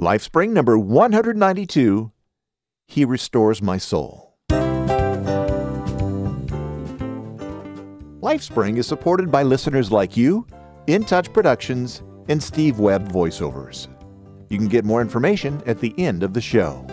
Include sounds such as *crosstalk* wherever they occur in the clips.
LifeSpring number 192 He Restores My Soul. LifeSpring is supported by listeners like you, In Touch Productions, and Steve Webb voiceovers. You can get more information at the end of the show.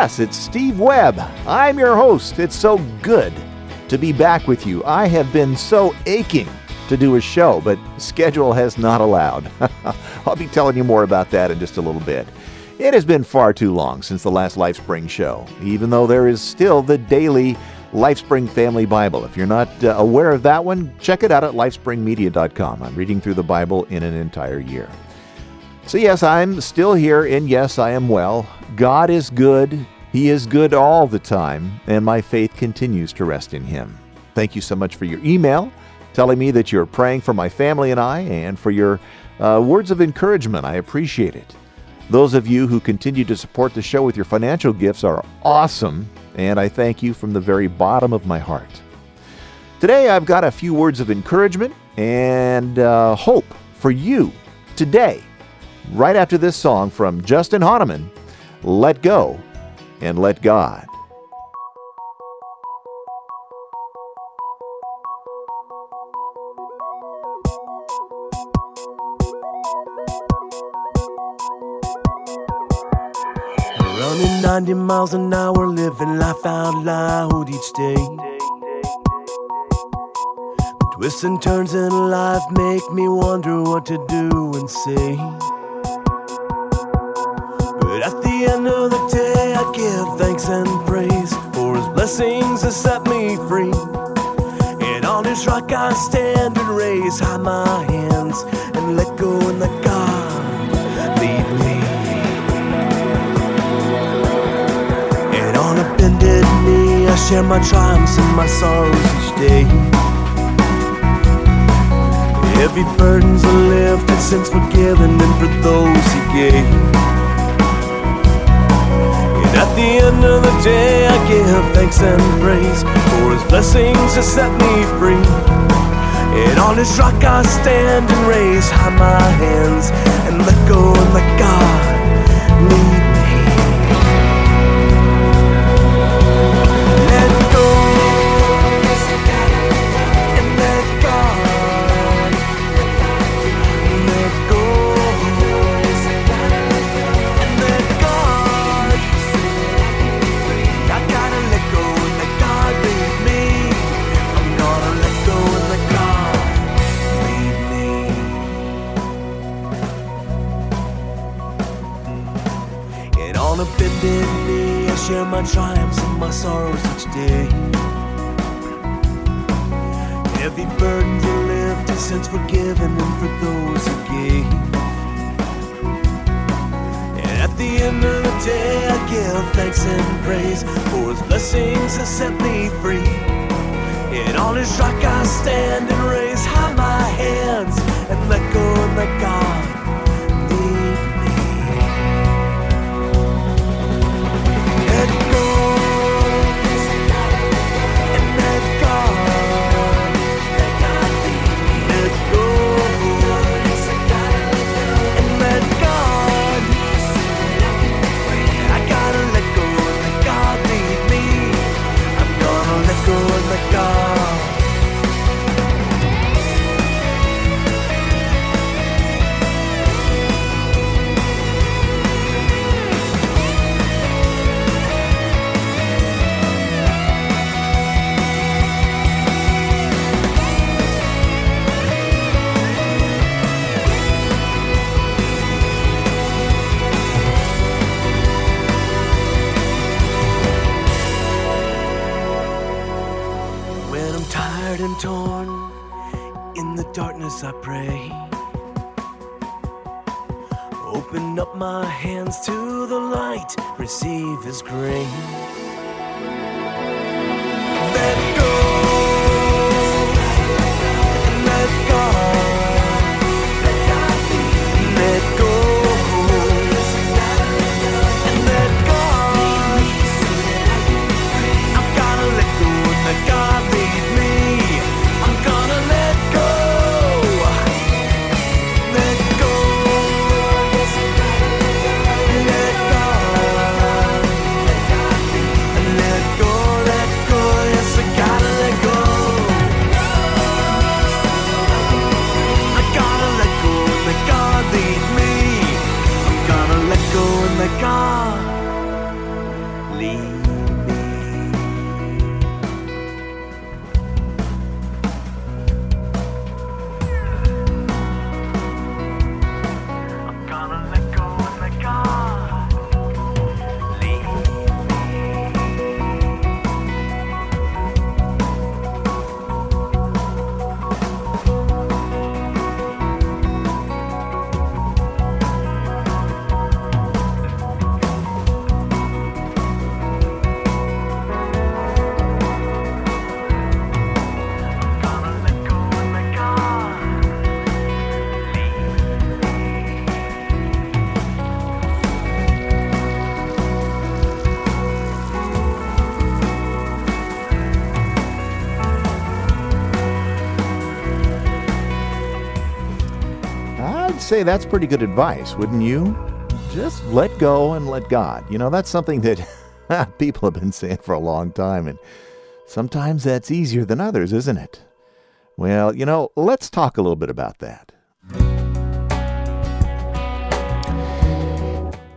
Yes, it's Steve Webb. I'm your host. It's so good to be back with you. I have been so aching to do a show, but schedule has not allowed. *laughs* I'll be telling you more about that in just a little bit. It has been far too long since the last LifeSpring show, even though there is still the daily LifeSpring Family Bible. If you're not uh, aware of that one, check it out at lifespringmedia.com. I'm reading through the Bible in an entire year. So, yes, I'm still here, and yes, I am well. God is good. He is good all the time, and my faith continues to rest in Him. Thank you so much for your email telling me that you're praying for my family and I, and for your uh, words of encouragement. I appreciate it. Those of you who continue to support the show with your financial gifts are awesome, and I thank you from the very bottom of my heart. Today, I've got a few words of encouragement and uh, hope for you today right after this song from Justin Hahnemann, Let Go and Let God. Running 90 miles an hour, living life out loud each day. Twists and turns in life make me wonder what to do and say. And praise for His blessings that set me free. And on His rock I stand and raise high my hands and let go and let God lead me. And on a bended knee, I share my triumphs and my sorrows each day. Heavy burdens are lifted, sins forgiven, and for those He gave. The end of the day, I give thanks and praise for His blessings that set me free. And on His rock I stand and raise high my hands and let go and let God lead my triumphs and my sorrows each day. Heavy burdens are lifted, sins forgiven, and for those who gave. And at the end of the day, I give thanks and praise for His blessings that set me free. And on His rock I stand say that's pretty good advice, wouldn't you? Just let go and let God. You know, that's something that *laughs* people have been saying for a long time, and sometimes that's easier than others, isn't it? Well, you know, let's talk a little bit about that.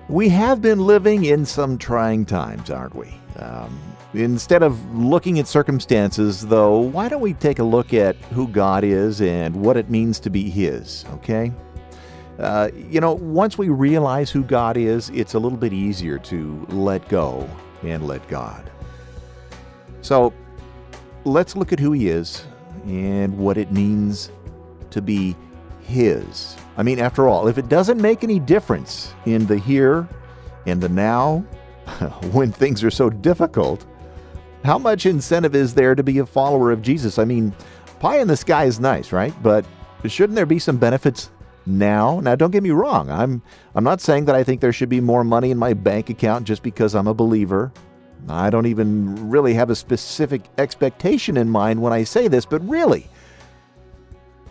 We have been living in some trying times, aren't we? Um, instead of looking at circumstances, though, why don't we take a look at who God is and what it means to be His, okay? Uh, you know, once we realize who God is, it's a little bit easier to let go and let God. So let's look at who He is and what it means to be His. I mean, after all, if it doesn't make any difference in the here and the now, *laughs* when things are so difficult, how much incentive is there to be a follower of Jesus? I mean, pie in the sky is nice, right? But shouldn't there be some benefits now? Now, don't get me wrong. I'm I'm not saying that I think there should be more money in my bank account just because I'm a believer. I don't even really have a specific expectation in mind when I say this, but really,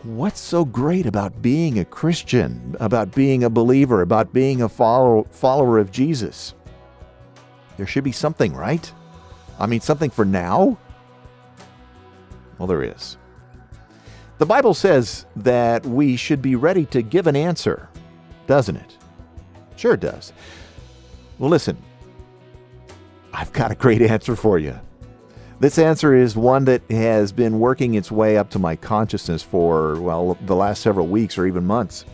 what's so great about being a Christian, about being a believer, about being a follower, follower of Jesus? There should be something, right? I mean, something for now? Well, there is. The Bible says that we should be ready to give an answer, doesn't it? Sure, does. Well, listen, I've got a great *laughs* answer for you. This answer is one that has been working its way up to my consciousness for, well, the last several weeks or even months.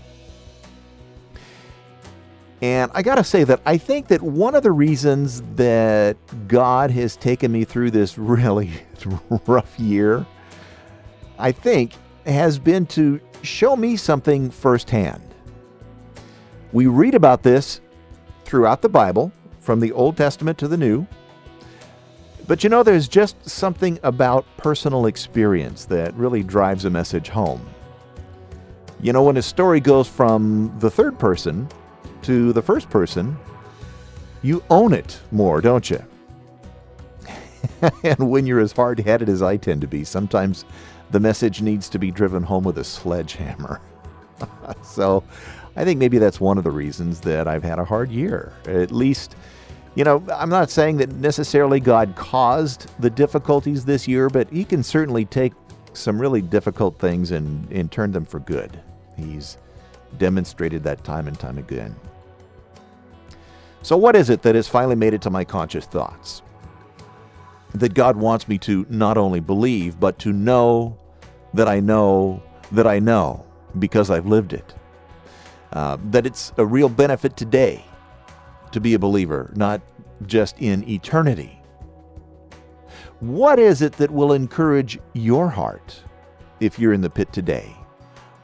And I got to say that I think that one of the reasons that God has taken me through this *laughs* really *laughs* rough year, I think, has been to show me something firsthand. We read about this throughout the Bible, from the Old Testament to the New. But you know, there's just something about personal experience that really drives a message home. You know, when a story goes from the third person to the first person, you own it more, don't you? *laughs* and when you're as hard headed as I tend to be, sometimes the message needs to be driven home with a sledgehammer. *laughs* so I think maybe that's one of the reasons that I've had a hard year. At least you know, I'm not saying that necessarily God caused the difficulties this year, but He can certainly take some really difficult things and, and turn them for good. He's demonstrated that time and time again. So, what is it that has finally made it to my conscious thoughts? That God wants me to not only believe, but to know that I know that I know because I've lived it. Uh, that it's a real benefit today to be a believer, not just in eternity. What is it that will encourage your heart if you're in the pit today?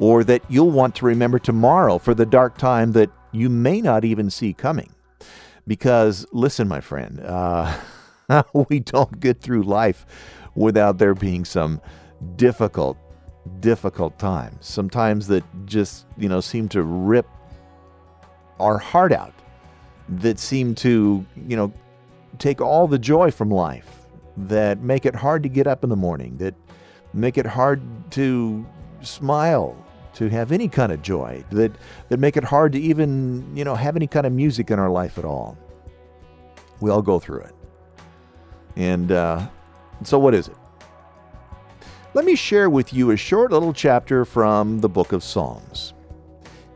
Or that you'll want to remember tomorrow for the dark time that you may not even see coming? Because, listen, my friend, uh, *laughs* *laughs* we don't get through life without there being some difficult, difficult times. Sometimes that just, you know, seem to rip our heart out that seem to, you know, take all the joy from life, that make it hard to get up in the morning, that make it hard to smile, to have any kind of joy, that, that make it hard to even, you know, have any kind of music in our life at all. We all go through it. And uh, so, what is it? Let me share with you a short little chapter from the book of Psalms.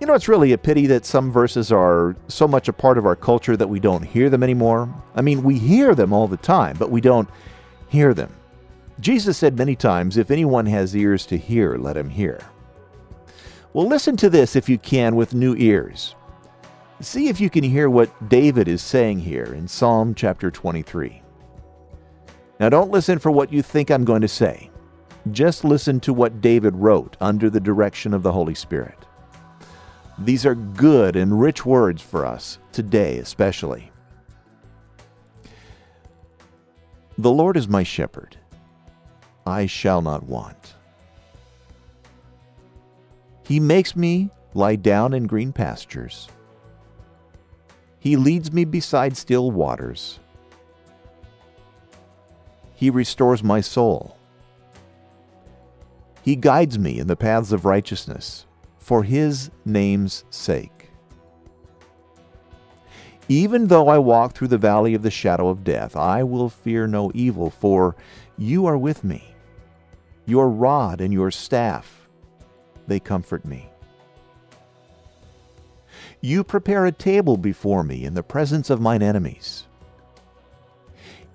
You know, it's really a pity that some verses are so much a part of our culture that we don't hear them anymore. I mean, we hear them all the time, but we don't hear them. Jesus said many times, If anyone has ears to hear, let him hear. Well, listen to this if you can with new ears. See if you can hear what David is saying here in Psalm chapter 23. Now, don't listen for what you think I'm going to say. Just listen to what David wrote under the direction of the Holy Spirit. These are good and rich words for us today, especially. The Lord is my shepherd, I shall not want. He makes me lie down in green pastures. He leads me beside still waters. He restores my soul. He guides me in the paths of righteousness for his name's sake. Even though I walk through the valley of the shadow of death, I will fear no evil, for you are with me. Your rod and your staff, they comfort me. You prepare a table before me in the presence of mine enemies.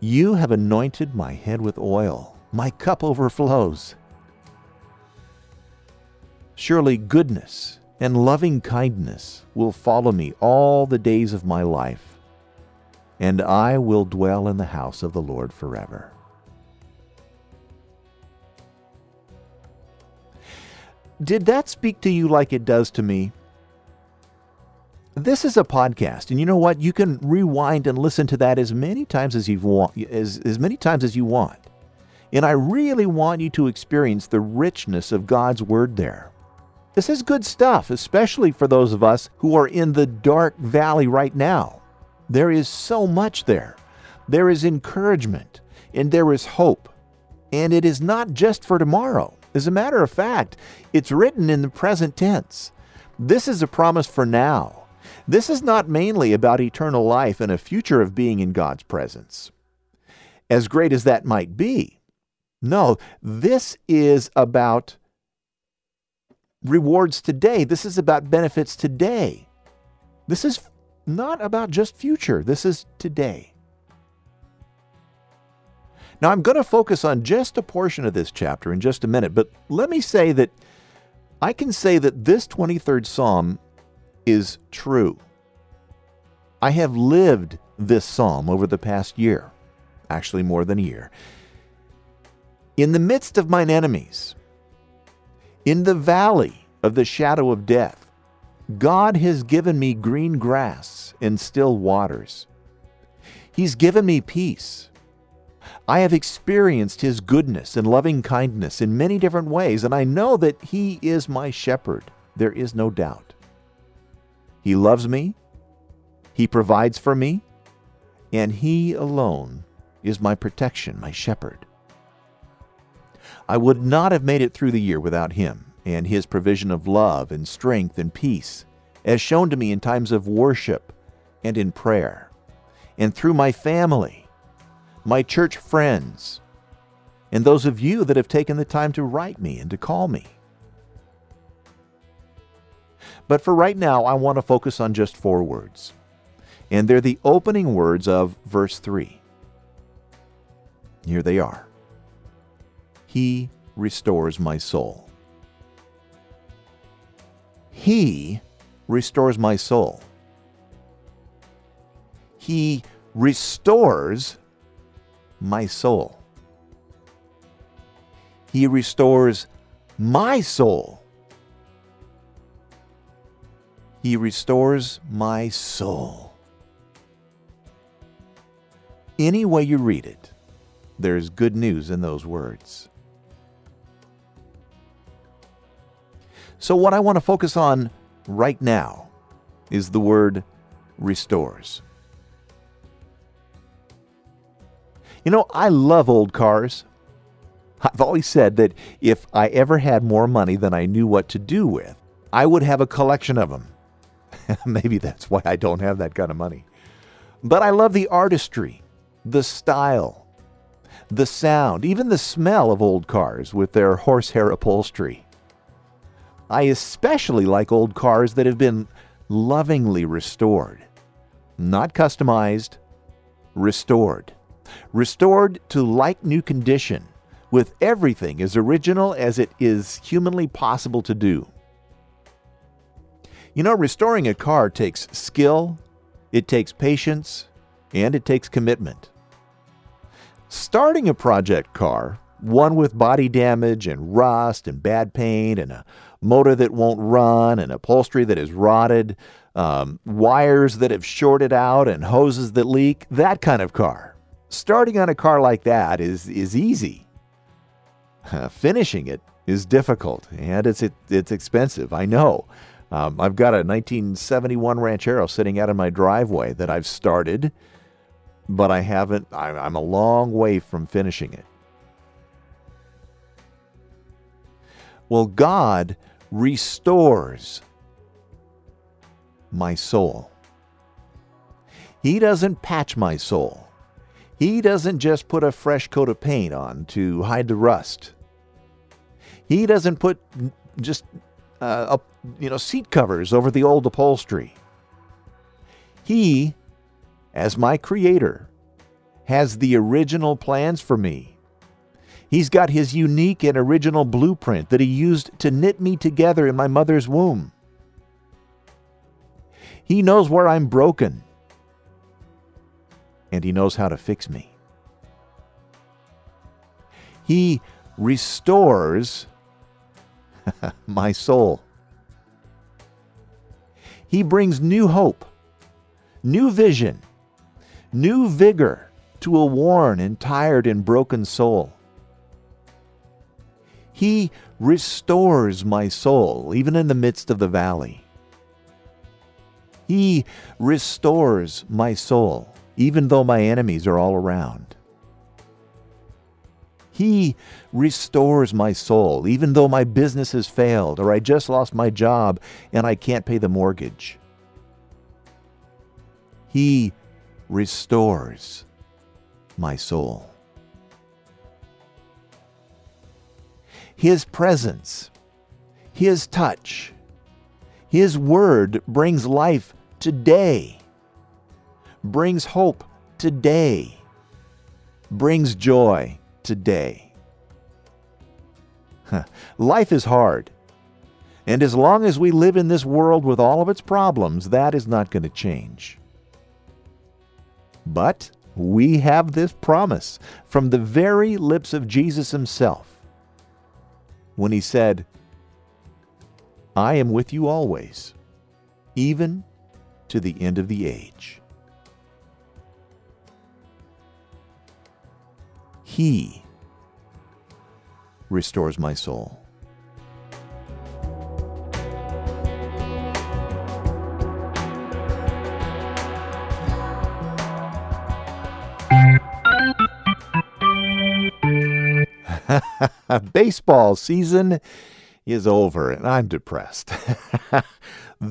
You have anointed my head with oil, my cup overflows. Surely goodness and loving kindness will follow me all the days of my life, and I will dwell in the house of the Lord forever. Did that speak to you like it does to me? This is a podcast, and you know what? You can rewind and listen to that as many times as you want, as, as many times as you want. And I really want you to experience the richness of God's Word there. This is good stuff, especially for those of us who are in the dark valley right now. There is so much there. There is encouragement, and there is hope. And it is not just for tomorrow. As a matter of fact, it's written in the present tense. This is a promise for now this is not mainly about eternal life and a future of being in God's presence, as great as that might be. No, this is about rewards today. This is about benefits today. This is not about just future. This is today. Now, I'm going to focus on just a portion of this chapter in just a minute, but let me say that I can say that this 23rd Psalm is true. I have lived this psalm over the past year, actually more than a year. In the midst of mine enemies, in the valley of the shadow of death, God has given me green grass and still waters. He's given me peace. I have experienced His goodness and loving kindness in many different ways, and I know that He is my shepherd. There is no doubt. He loves me, He provides for me, and He alone is my protection, my shepherd. I would not have made it through the year without Him and His provision of love and strength and peace, as shown to me in times of worship and in prayer, and through my family, my church friends, and those of you that have taken the time to write me and to call me. But for right now, I want to focus on just four words. And they're the opening words of verse 3. Here they are He restores my soul. He restores my soul. He restores my soul. He restores my soul. He restores my soul. Any way you read it, there's good news in those words. So, what I want to focus on right now is the word restores. You know, I love old cars. I've always said that if I ever had more money than I knew what to do with, I would have a collection of them. *laughs* Maybe that's why I don't have that kind of money. But I love the artistry, the style, the sound, even the smell of old cars with their horsehair upholstery. I especially like old cars that have been lovingly restored, not customized, restored. Restored to like new condition, with everything as original as it is humanly possible to do. You know, restoring a car takes skill, it takes patience, and it takes commitment. Starting a project car, one with body damage and rust and bad paint and a motor that won't run and upholstery that is rotted, um, wires that have shorted out and hoses that leak, that kind of car. Starting on a car like that is, is easy. *laughs* finishing it is difficult and it's, it, it's expensive, I know. Um, I've got a 1971 Ranchero sitting out in my driveway that I've started, but I haven't, I'm a long way from finishing it. Well, God restores my soul. He doesn't patch my soul. He doesn't just put a fresh coat of paint on to hide the rust. He doesn't put just uh, you know seat covers over the old upholstery. He, as my creator, has the original plans for me. He's got his unique and original blueprint that he used to knit me together in my mother's womb. He knows where I'm broken, and he knows how to fix me. He restores *laughs* my soul. He brings new hope, new vision, new vigor to a worn and tired and broken soul. He restores my soul, even in the midst of the valley. He restores my soul, even though my enemies are all around. He restores my soul, even though my business has failed or I just lost my job and I can't pay the mortgage. He restores my soul. His presence, His touch, His word brings life today, brings hope today, brings joy today. Life is hard. And as long as we live in this world with all of its problems, that is not going to change. But we have this promise from the very lips of Jesus himself when he said, I am with you always, even to the end of the age. He restores my soul. *laughs* Baseball season is over, and I'm depressed. *laughs*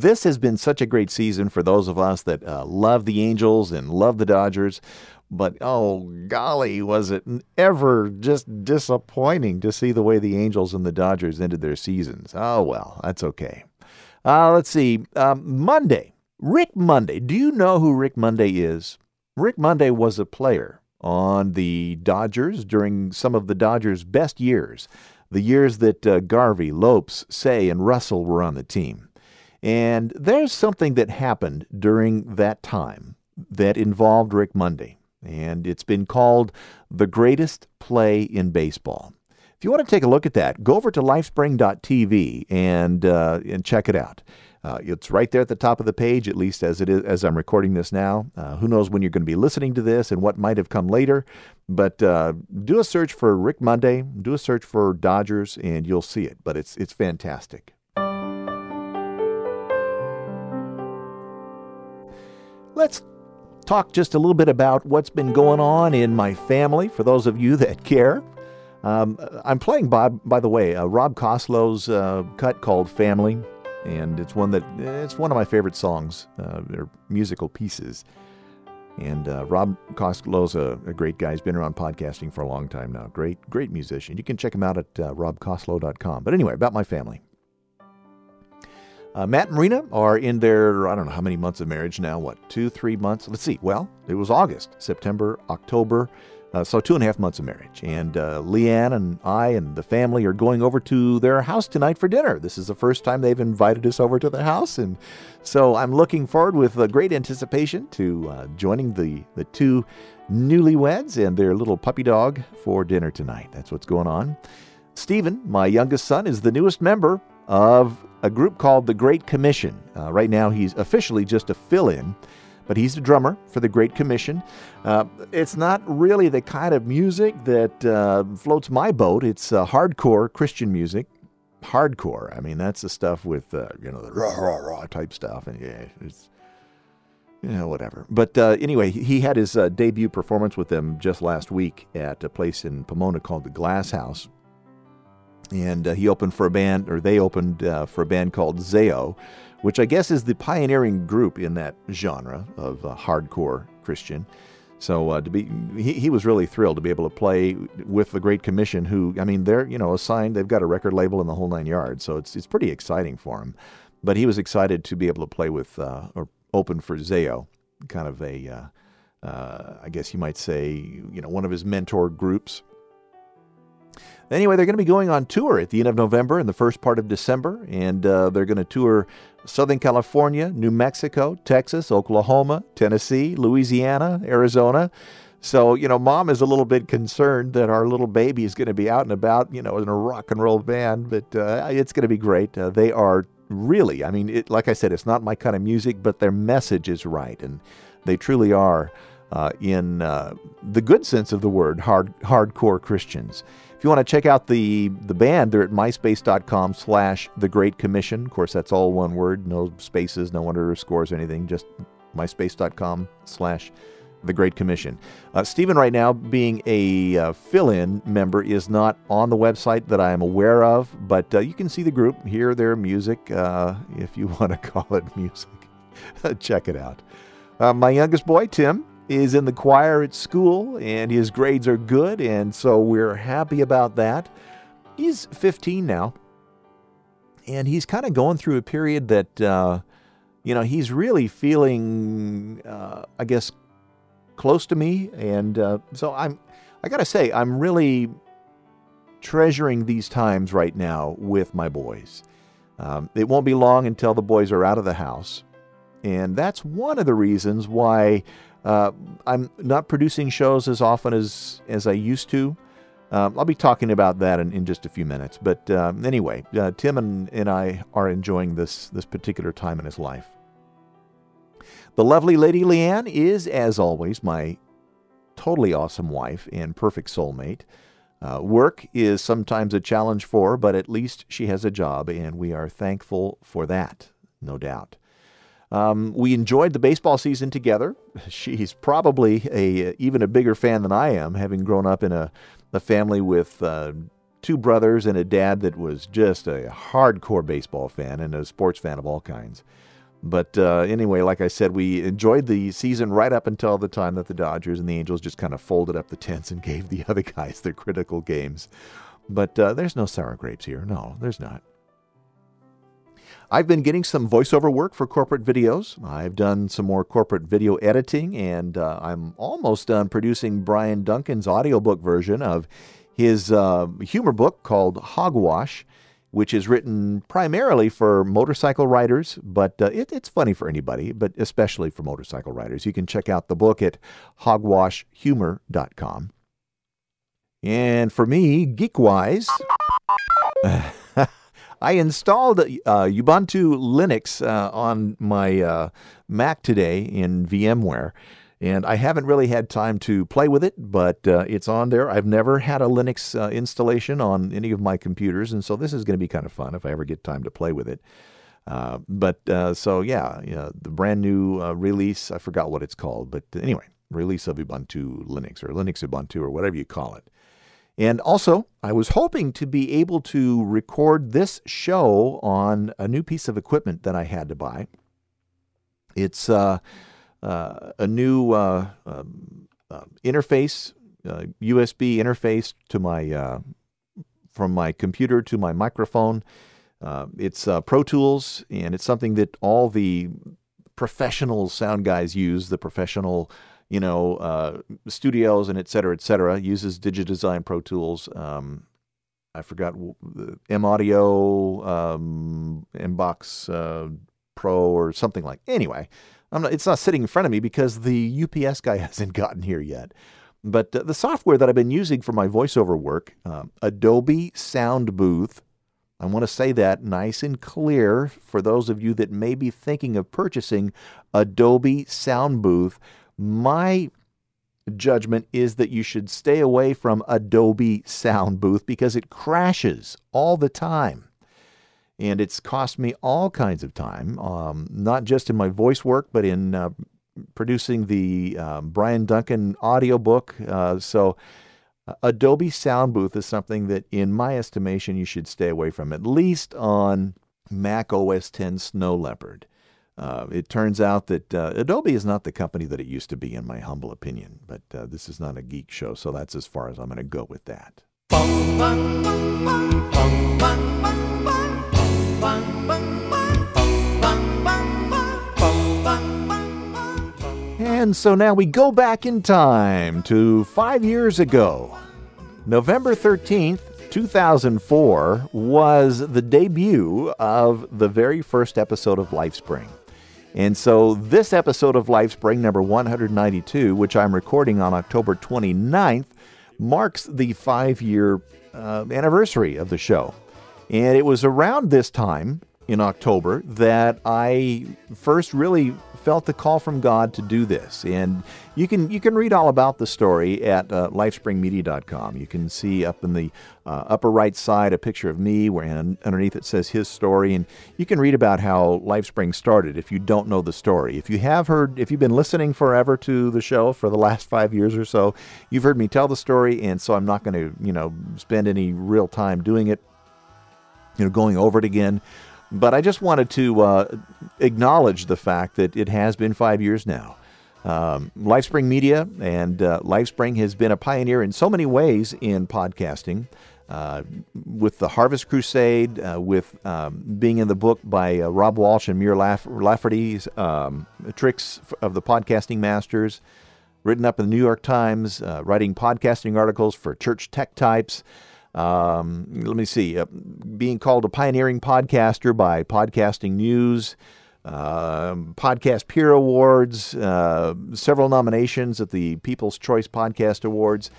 this has been such a great season for those of us that uh, love the Angels and love the Dodgers. But oh, golly, was it ever just disappointing to see the way the Angels and the Dodgers ended their seasons? Oh, well, that's okay. Uh, let's see. Um, Monday. Rick Monday. Do you know who Rick Monday is? Rick Monday was a player on the Dodgers during some of the Dodgers' best years, the years that uh, Garvey, Lopes, Cey, and Russell were on the team. And there's something that happened during that time that involved Rick Monday and it's been called the greatest play in baseball. If you want to take a look at that, go over to lifespring.tv and uh, and check it out. Uh, it's right there at the top of the page, at least as it is as I'm recording this now. Uh, who knows when you're going to be listening to this and what might have come later? But uh, do a search for Rick Monday, do a search for Dodgers, and you'll see it. But it's it's fantastic. Let's talk just a little bit about what's been going on in my family for those of you that care. Um, I'm playing, Bob, by the way, uh, Rob Costlow's uh, cut called Family, and it's one that it's one of my favorite songs, uh, or musical pieces. And uh, Rob Costlow's a, a, great guy. He's been around podcasting for a long time now. Great, great musician. You can check him out at uh, robcostlow.com. But anyway, about my family. Uh, Matt and Marina are in their, I don't know how many months of marriage now. What, two, three months? Let's see. Well, it was August, September, October. Uh, so two and a half months of marriage. And uh, Leanne and I and the family are going over to their house tonight for dinner. This is the first time they've invited us over to their house. And so I'm looking forward with a great anticipation to uh, joining the, the two newlyweds and their little puppy dog for dinner tonight. That's what's going on. Stephen, my youngest son, is the newest member of a group called the Great Commission. Uh, right now, he's officially just a fill in, but he's the drummer for the Great Commission. Uh, it's not really the kind of music that uh, floats my boat, it's uh, hardcore Christian music. Hardcore. I mean, that's the stuff with, uh, you know, the rah, rah, rah type stuff. And yeah, it's, you know, whatever. But uh, anyway, he had his debut performance with them just last week at a place in Pomona called the Glass House and uh, he opened for a band, or they opened uh, for a band called Zao, which I guess is the pioneering group in that genre of uh, hardcore Christian. So uh, to be, he, he was really thrilled to be able to play with the Great Commission, who I mean they're you know assigned, they've got a record label in the whole nine yards, so it's it's pretty exciting for him. But he was excited to be able to play with uh, or open for Zao, kind of a, uh, I guess you might say, you know, one of his mentor groups. Anyway, they're going to be going on tour at the end of November and the first part of December, and uh, they're going to tour Southern California, New Mexico, Texas, Oklahoma, Tennessee, Louisiana, Arizona. So, you know, mom is a little bit concerned that our little baby is going to be out and about, you know, in a rock and roll band, but uh, it's going to be great. Uh, they are really, I mean, it, like I said, it's not my kind of music, but their message is right, and they truly are, uh, in uh, the good sense of the word, hard hardcore Christians. If you want to check out the the band, they're at myspace.com slash the Great Commission. Of course, that's all one word, no spaces, no underscores or anything, just myspace.com slash the Great Commission. Uh, Stephen, right now, being a uh, fill in member, is not on the website that I am aware of, but uh, you can see the group, hear their music, uh, if you *laughs* want to call it music. *laughs* Check it out. Uh, my youngest boy, Tim, is in the choir at school, and his grades are good, and so we're happy about that. He's 15 now, and he's kind of going through a period that, uh, you know, he's really feeling, I guess, close to me, and uh, so I'm. I gotta say, I'm really treasuring these times right now with my boys. Um, it won't be long until the boys are out of the house, and that's one of the reasons why uh, I'm not producing shows as often as as I used to. Um, I'll be talking about that in, in just a few minutes. But um, anyway, uh, Tim and, and I are enjoying this this particular time in his life. The lovely Lady Leanne is, as always, my totally awesome wife and perfect soulmate. Uh, work is sometimes a challenge for but at least she has a job, and we are thankful for that, no doubt. Um, we enjoyed the baseball season together. *laughs* She's probably a even a bigger fan than I am, having grown up in a, a family with uh, two brothers and a dad that was just a hardcore baseball fan and a sports fan of all kinds. But uh, anyway, like I said, we enjoyed the season right up until the time that the Dodgers and the Angels just kind of folded up the tents and *laughs* gave the other guys their critical games. But uh, there's no sour grapes here. No, there's not. I've been getting some voiceover work for corporate videos. I've done some more corporate video editing, and uh, I'm almost done producing Brian Duncan's audiobook version of his uh, humor book called Hogwash which is written primarily for motorcycle riders, but uh, it, it's funny for anybody, but especially for motorcycle riders. You can check out the book at hogwashhumor.com. And for me, geekwise, I installed uh, Ubuntu Linux uh, on my uh, Mac today in VMware. And I haven't really had time to play with it, but uh, it's on there. I've never had a Linux uh, installation on any of my computers, and so this is going to be kind of fun if I ever get time to play with it. Uh, but so, yeah, yeah, the brand new release, I forgot what it's called, but anyway, release of Ubuntu Linux or Linux Ubuntu or whatever you call it. And also, I was hoping to be able to record this show on a new piece of equipment that I had to buy. It's uh, uh, a new uh, um, uh, interface, USB uh, interface to my uh, from my computer to my microphone. it's Pro Tools, and it's something that all the professional sound guys use. The professional you know, uh, studios and et cetera, et cetera, uses Digidesign Pro Tools. Um, I forgot M Audio, um, Mbox uh, Pro, or something like. Anyway, not, it's not sitting in front of me because the UPS guy *laughs* hasn't gotten here yet. But uh, the software that I've been using for my voiceover work, um, Adobe Soundbooth, I want to say that nice and clear for those of you that may be thinking of purchasing Adobe Soundbooth. My judgment is that you should stay away from Adobe Soundbooth because it crashes all the time and it's cost me all kinds of time, um, not just in my voice work, but in uh, producing the uh, Brian Duncan audiobook. Uh, so uh, Adobe Soundbooth is something that, in my estimation, you should stay away from, at least on Mac OS 10 Snow Leopard. Uh, it turns out that uh, Adobe is not the company that it used to be, in my humble opinion. But uh, this is not a geek show, so that's as far as I'm going to go with that. And so now we go back in time to five years ago. November 13th, 2004 was the debut of the very first episode of Lifespring. And so this episode of Lifespring, number 192, which I'm recording on October 29th, marks the five year uh, anniversary of the show. And it was around this time in October that I first really felt the call from God to do this. And you can you can read all about the story at uh, lifespringmedia.com. You can see up in the uh, upper right side a picture of me, where underneath it says his story, and you can read about how Lifespring started. If you don't know the story, if you have heard, if you've been listening forever to the show for the last five years or so, you've heard me tell the story, and so I'm not going to you know spend any real time doing it. You know, going over it again. But I just wanted to uh, acknowledge the fact that it has been five years now. Um, Lifespring Media and uh, Lifespring has been a pioneer in so many ways in podcasting. Uh, with the Harvest Crusade, uh, with um, being in the book by uh, Rob Walch and Mur Laff- Lafferty's um, Tricks of the Podcasting Masters, written up in the New York Times, uh, writing podcasting articles for church tech types. Um, let me see, uh, being called a pioneering podcaster by Podcasting News, uh, Podcast Peer Awards, uh, several nominations at the People's Choice Podcast Awards.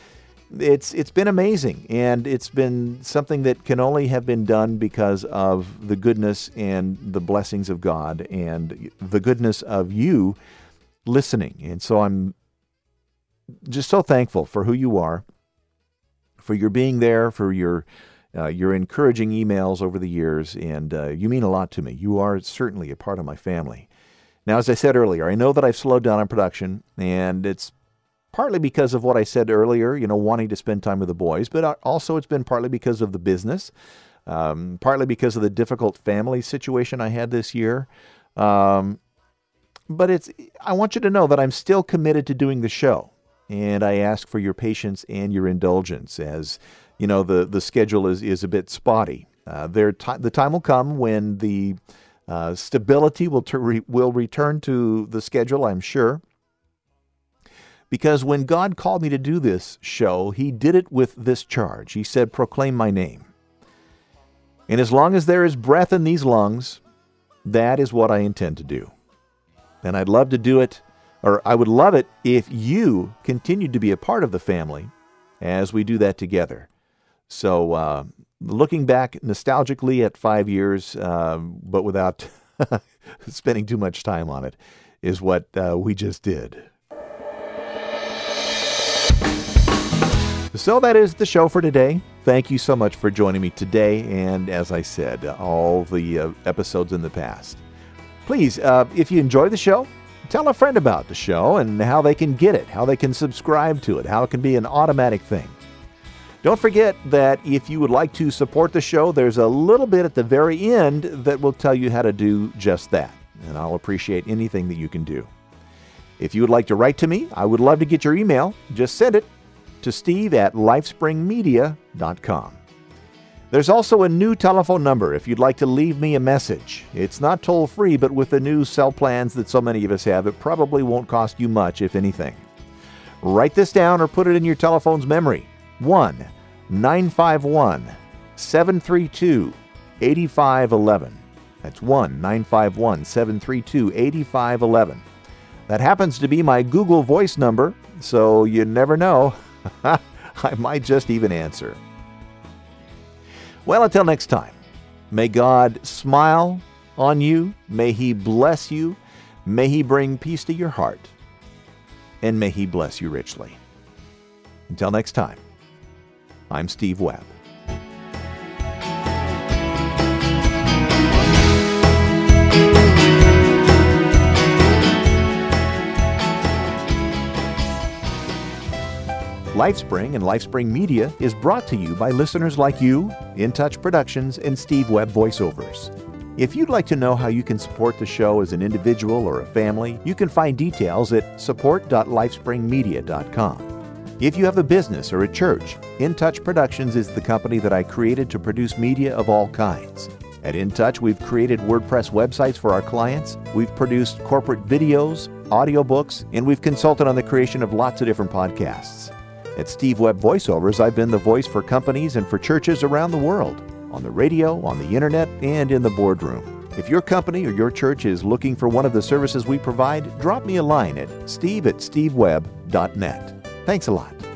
It's it's been amazing, and it's been something that can only have been done because of the goodness and the blessings of God and the goodness of you listening. And so I'm just so thankful for who you are for your being there, for your uh, your encouraging emails over the years, and uh, you mean a lot to me. You are certainly a part of my family. Now, as I said earlier, I know that I've slowed down on production, and it's partly because of what I said earlier, you know, wanting to spend time with the boys, but uh, also it's been partly because of the business, um, partly because of the difficult family situation I had this year. Um, but it's I want you to know that I'm still committed to doing the show and I ask for your patience and your indulgence as you know the the schedule is is a bit spotty. Uh, there t- the time will come when the uh, stability will ter- re- will return to the schedule. I'm sure. Because when God called me to do this show, He did it with this charge. He said, Proclaim my name. And as long as there is breath in these lungs, that is what I intend to do. And I'd love to do it or I would love it if you continued to be a part of the family as we do that together. So, uh, looking back nostalgically at five years, uh, but without *laughs* spending too much time on it, is what uh, we just did. So, that is the show for today. Thank you so much for joining me today, and as I said, all the uh, episodes in the past. Please, uh, if you enjoy the show, Tell a friend about the show and how they can get it, how they can subscribe to it, how it can be an automatic thing. Don't forget that if you would like to support the show, there's a little bit at the very end that will tell you how to do just that. And I'll appreciate anything that you can do. If you would like to write to me, I would love to get your email. Just send it to steve at lifespringmedia.com. There's also a new telephone number if you'd like to leave me a message. It's not toll free, but with the new cell plans that so many of us have, it probably won't cost you much, if anything. Write this down or put it in your telephone's memory 1 951 732 8511. That's 1 951 732 8511. That happens to be my Google Voice number, so you never know. *laughs* I might just even answer. Well, until next time, may God smile on you, may He bless you, may He bring peace to your heart, and may He bless you richly. Until next time, I'm Steve Webb. LifeSpring and LifeSpring Media is brought to you by listeners like you, In Touch Productions, and Steve Webb Voiceovers. If you'd like to know how you can support the show as an individual or a family, you can find details at support.lifespringmedia.com. If you have a business or a church, In Touch Productions is the company that I created to produce media of all kinds. At In Touch, we've created WordPress websites for our clients, we've produced corporate videos, audiobooks, and we've consulted on the creation of lots of different podcasts. At Steve Webb Voiceovers, I've been the voice for companies and for churches around the world, on the radio, on the internet, and in the boardroom. If your company or your church is looking for one of the services we provide, drop me a line at steve at stevewebb.net. Thanks a lot.